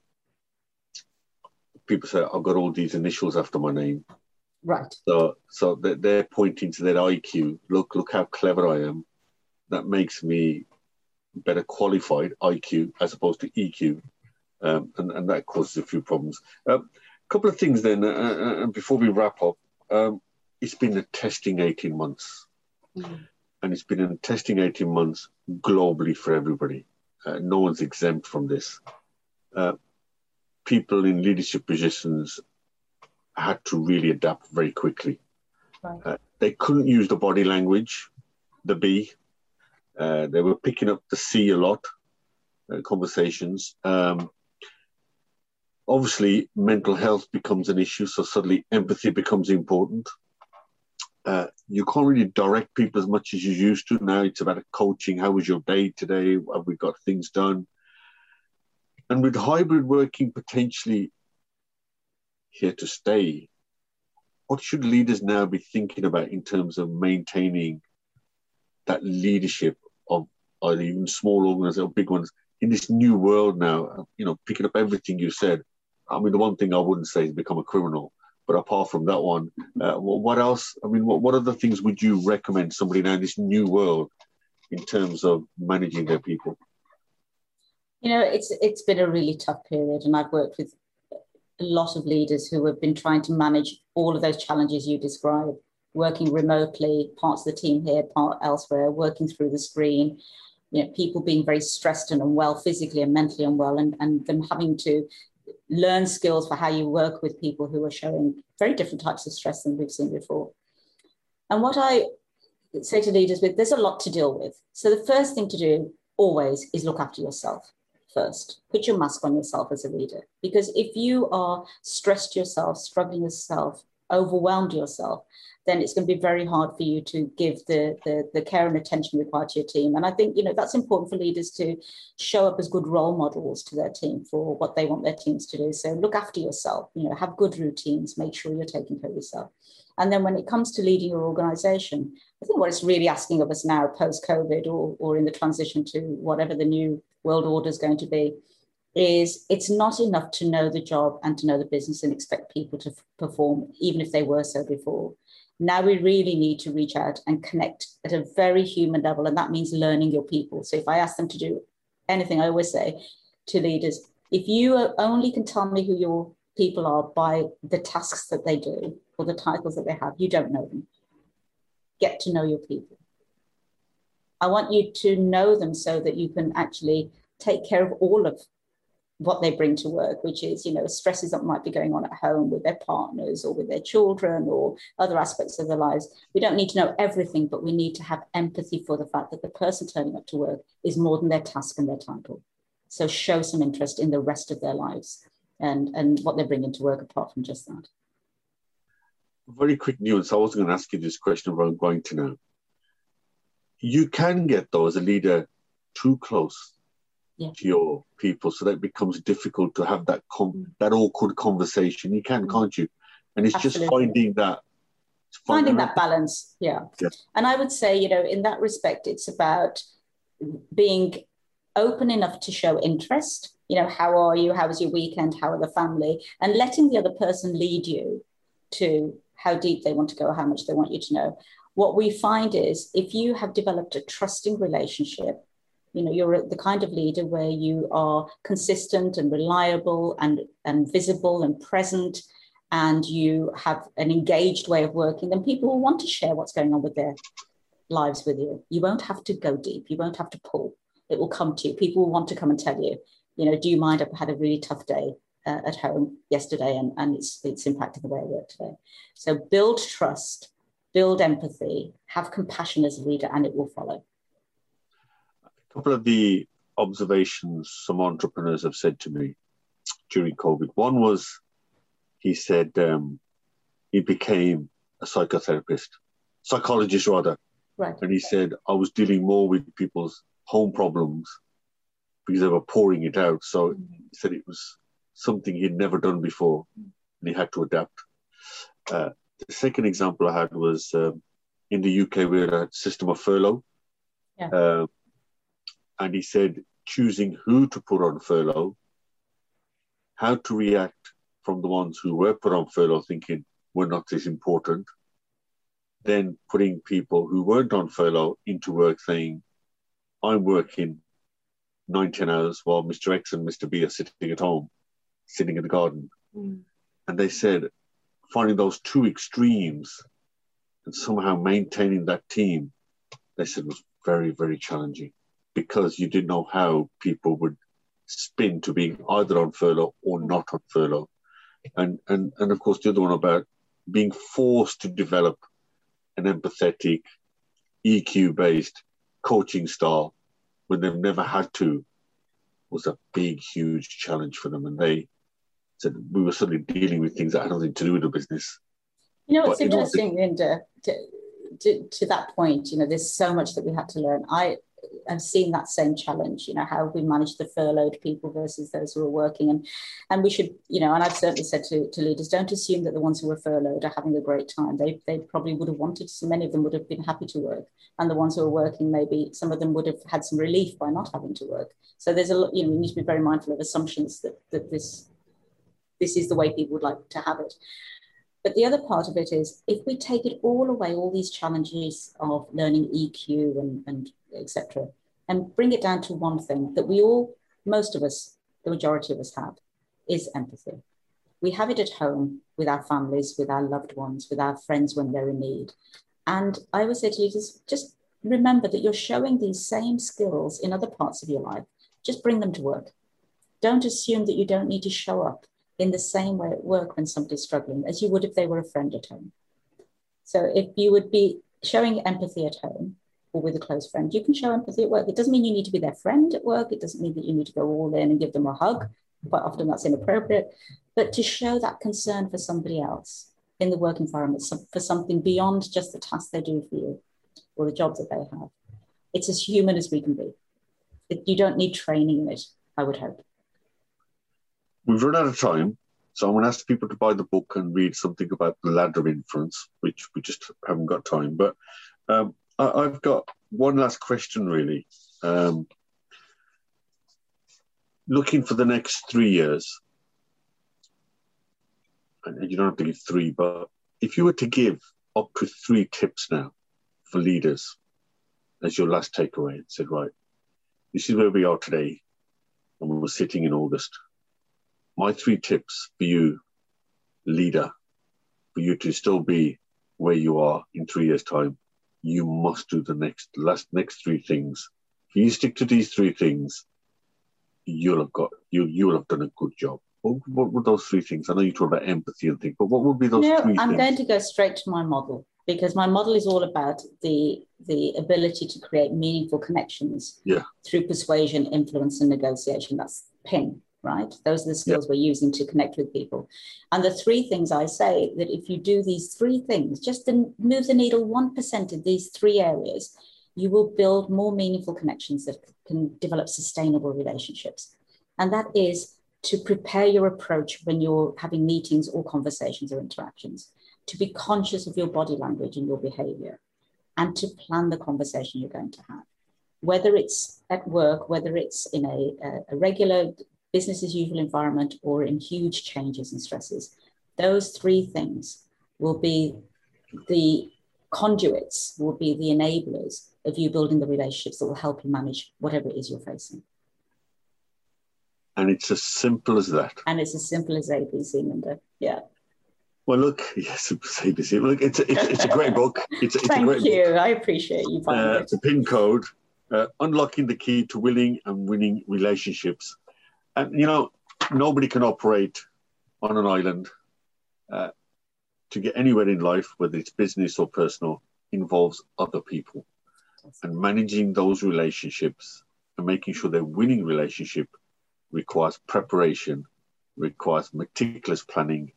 people say I've got all these initials after my name. Right. So so they're pointing to their IQ. Look, look how clever I am. That makes me better qualified IQ as opposed to EQ, um, and and that causes a few problems. A um, couple of things then, uh, uh, and before we wrap up, um, it's been a testing eighteen months, mm. and it's been a testing eighteen months globally for everybody. Uh, no one's exempt from this. People in leadership positions had to really adapt very quickly. Right. Uh, they couldn't use the body language, the B. Uh, they were picking up the C a lot, uh, conversations. Um, obviously, mental health becomes an issue, so suddenly empathy becomes important. Uh, you can't really direct people as much as you used to. Now it's about coaching. How was your day today? Have we got things done? And with hybrid working potentially here to stay, what should leaders now be thinking about in terms of maintaining that leadership of either even small organizations or big ones in this new world now? You know, picking up everything you said. I mean, the one thing I wouldn't say is become a criminal, but apart from that one, uh, what else? I mean, what, what other things would you recommend somebody now in this new world in terms of managing their people? You know, it's it's been a really tough period, and I've worked with a lot of leaders who have been trying to manage all of those challenges you describe, working remotely, parts of the team here, part elsewhere, working through the screen. You know, people being very stressed and unwell physically and mentally unwell, and, and them having to learn skills for how you work with people who are showing very different types of stress than we've seen before. And what I say to leaders with there's a lot to deal with. So the first thing to do always is look after yourself first. Put your mask on yourself as a leader. Because if you are stressed yourself, struggling yourself, overwhelmed yourself, then it's going to be very hard for you to give the, the, the care and attention required to your team. And I think, you know, that's important for leaders to show up as good role models to their team for what they want their teams to do. So look after yourself, you know, have good routines, make sure you're taking care of yourself. And then when it comes to leading your organization, I think what it's really asking of us now post COVID or, or in the transition to whatever the new world order is going to be is it's not enough to know the job and to know the business and expect people to perform even if they were so before. Now we really need to reach out and connect at a very human level and that means learning your people. So if i ask them to do anything, I always say to leaders, if you only can tell me who your people are by the tasks that they do or the titles that they have, you don't know them. Get to know your people. I want you to know them so that you can actually take care of all of what they bring to work, which is, you know, stresses that might be going on at home with their partners or with their children or other aspects of their lives. We don't need to know everything, but we need to have empathy for the fact that the person turning up to work is more than their task and their title. So show some interest in the rest of their lives and, and what they bring into work apart from just that. Very quick nuance. I was going to ask you this question, but I'm going to now. You can get, though, as a leader, too close yeah. to your people, so that it becomes difficult to have that com- that awkward conversation. You can, mm. can't you? And it's Absolutely. just finding that finding that balance. Yeah. yeah. And I would say, you know, in that respect, it's about being open enough to show interest. You know, how are you? How was your weekend? How are the family? And letting the other person lead you to how deep they want to go, how much they want you to know. What we find is if you have developed a trusting relationship you know you're the kind of leader where you are consistent and reliable and and visible and present and you have an engaged way of working then people will want to share what's going on with their lives with you. You won't have to go deep. You won't have to pull. It will come to you. People will want to come and tell you you know do you mind? I've had a really tough day uh, at home yesterday and, and it's it's impacted the way i work today so build trust build empathy have compassion as a leader and it will follow A couple of the observations some entrepreneurs have said to me during COVID. One was he said um, he became a psychotherapist, psychologist rather. Right. And he said, I was dealing more with people's home problems because they were pouring it out. So mm-hmm. he said it was something he'd never done before and he had to adapt. Uh, the second example I had was um, in the UK, we had a system of furlough. Yeah. Uh, and he said choosing who to put on furlough, how to react from the ones who were put on furlough thinking we're not this important, then putting people who weren't on furlough into work saying, I'm working 19 hours while Mr. X and Mr. B are sitting at home, sitting in the garden. Mm. And they said, finding those two extremes and somehow maintaining that team, they said was very, very challenging because you didn't know how people would spin to being either on furlough or not on furlough. And, and, and of course, the other one about being forced to develop an empathetic, EQ based coaching style when they've never had to was a big, huge challenge for them. And they said we were suddenly dealing with things that had nothing to do with the business. You know, it's interesting, Ninder, to, to, to that point, you know, there's so much that we had to learn. I, have seen that same challenge you know how we manage the furloughed people versus those who are working and and we should you know and i've certainly said to, to leaders don't assume that the ones who are furloughed are having a great time they, they probably would have wanted so many of them would have been happy to work and the ones who are working maybe some of them would have had some relief by not having to work so there's a lot you know we need to be very mindful of assumptions that that this this is the way people would like to have it but the other part of it is if we take it all away, all these challenges of learning EQ and, and etc., and bring it down to one thing that we all, most of us, the majority of us have, is empathy. We have it at home with our families, with our loved ones, with our friends when they're in need. And I would say to you, just, just remember that you're showing these same skills in other parts of your life. Just bring them to work. Don't assume that you don't need to show up in the same way at work when somebody's struggling as you would if they were a friend at home. So if you would be showing empathy at home or with a close friend, you can show empathy at work. It doesn't mean you need to be their friend at work. It doesn't mean that you need to go all in and give them a hug. Quite often that's inappropriate. But to show that concern for somebody else in the work environment, for something beyond just the task they do for you or the jobs that they have. It's as human as we can be. You don't need training in it, I would hope. We've run out of time, so I'm going to ask people to buy the book and read something about the ladder of inference, which we just haven't got time. But um, I, have got one last question, really. Um, looking for the next three years, and you don't have to give three, but if you were to give up to three tips now for leaders as your last takeaway and said, right, this is where we are today, and we're sitting in August. My three tips for you, leader, for you to still be where you are in three years' time, you must do the next last next three things. If you stick to these three things, you'll have got you you will have done a good job. What, what were those three things? I know you talk about empathy and things, but what would be those no, three I'm things? going to go straight to my model because my model is all about the the ability to create meaningful connections Yeah. through persuasion, influence, and negotiation. That's PIN, right? Those are the skills we're using to connect with people. And the three things I say that if you do these three things, just to move the needle one percent in these three areas, you will build more meaningful connections that can develop sustainable relationships. And that is to prepare your approach when you're having meetings or conversations or interactions, to be conscious of your body language and your behavior, and to plan the conversation you're going to have. Whether it's at work, whether it's in a, a, a regular business as usual environment or in huge changes and stresses, those three things will be the conduits, will be the enablers of you building the relationships that will help you manage whatever it is you're facing. and it's as simple as that. And it's as simple as ABC, Ninder. Yeah. Well, look, yes, ABC. Look, it's a, it's, it's a great book. It's, a- it's a Thank great you. book. I appreciate you finding Uh, it. it's a pin code, uh, unlocking the key to winning and winning relationships. And you know, nobody can operate on an island. Uh, to get anywhere in life, whether it's business or personal, involves other people, and managing those relationships and making sure they're winning relationship requires preparation, requires meticulous planning,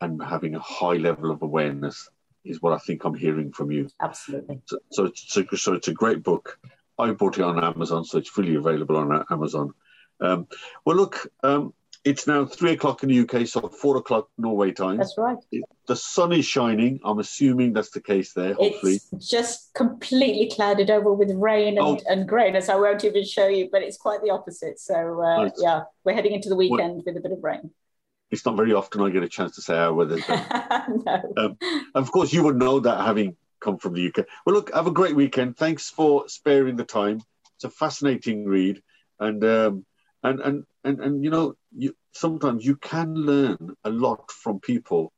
and having a high level of awareness. Is what I think I'm hearing from you. Absolutely. So, so, it's, a, so it's a great book. I bought it on Amazon, so it's freely available on Amazon. Um, well, look, um, it's now three o'clock in the UK, so four o'clock Norway time. That's right. The sun is shining. I'm assuming that's the case there. Hopefully, It's just completely clouded over with rain and, Oh. and grayness. I won't even show you, but it's quite the opposite. So, uh, Nice. yeah, we're heading into the weekend with a bit of rain. it's not very often I get a chance to say our weather. no. of course, you would know that having come from the UK. Well, look, have a great weekend. Thanks for sparing the time. It's a fascinating read, and um, and and and and you know, you sometimes you can learn a lot from people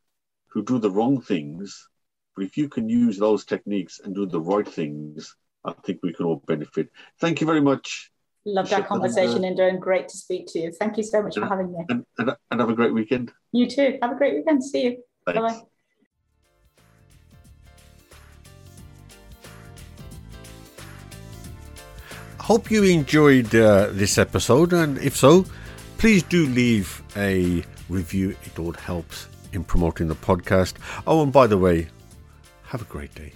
who do the wrong things, but if you can use those techniques and do the right things, I think we can all benefit. Thank you very much, Loved our uh, conversation, and great to speak to you. Thank you so much for having me. and and, and have a great weekend. You too. Have a great weekend. See you. Bye-bye. Hope you enjoyed uh, this episode, and if so, please do leave a review. It all helps in promoting the podcast. Oh, and by the way, have a great day.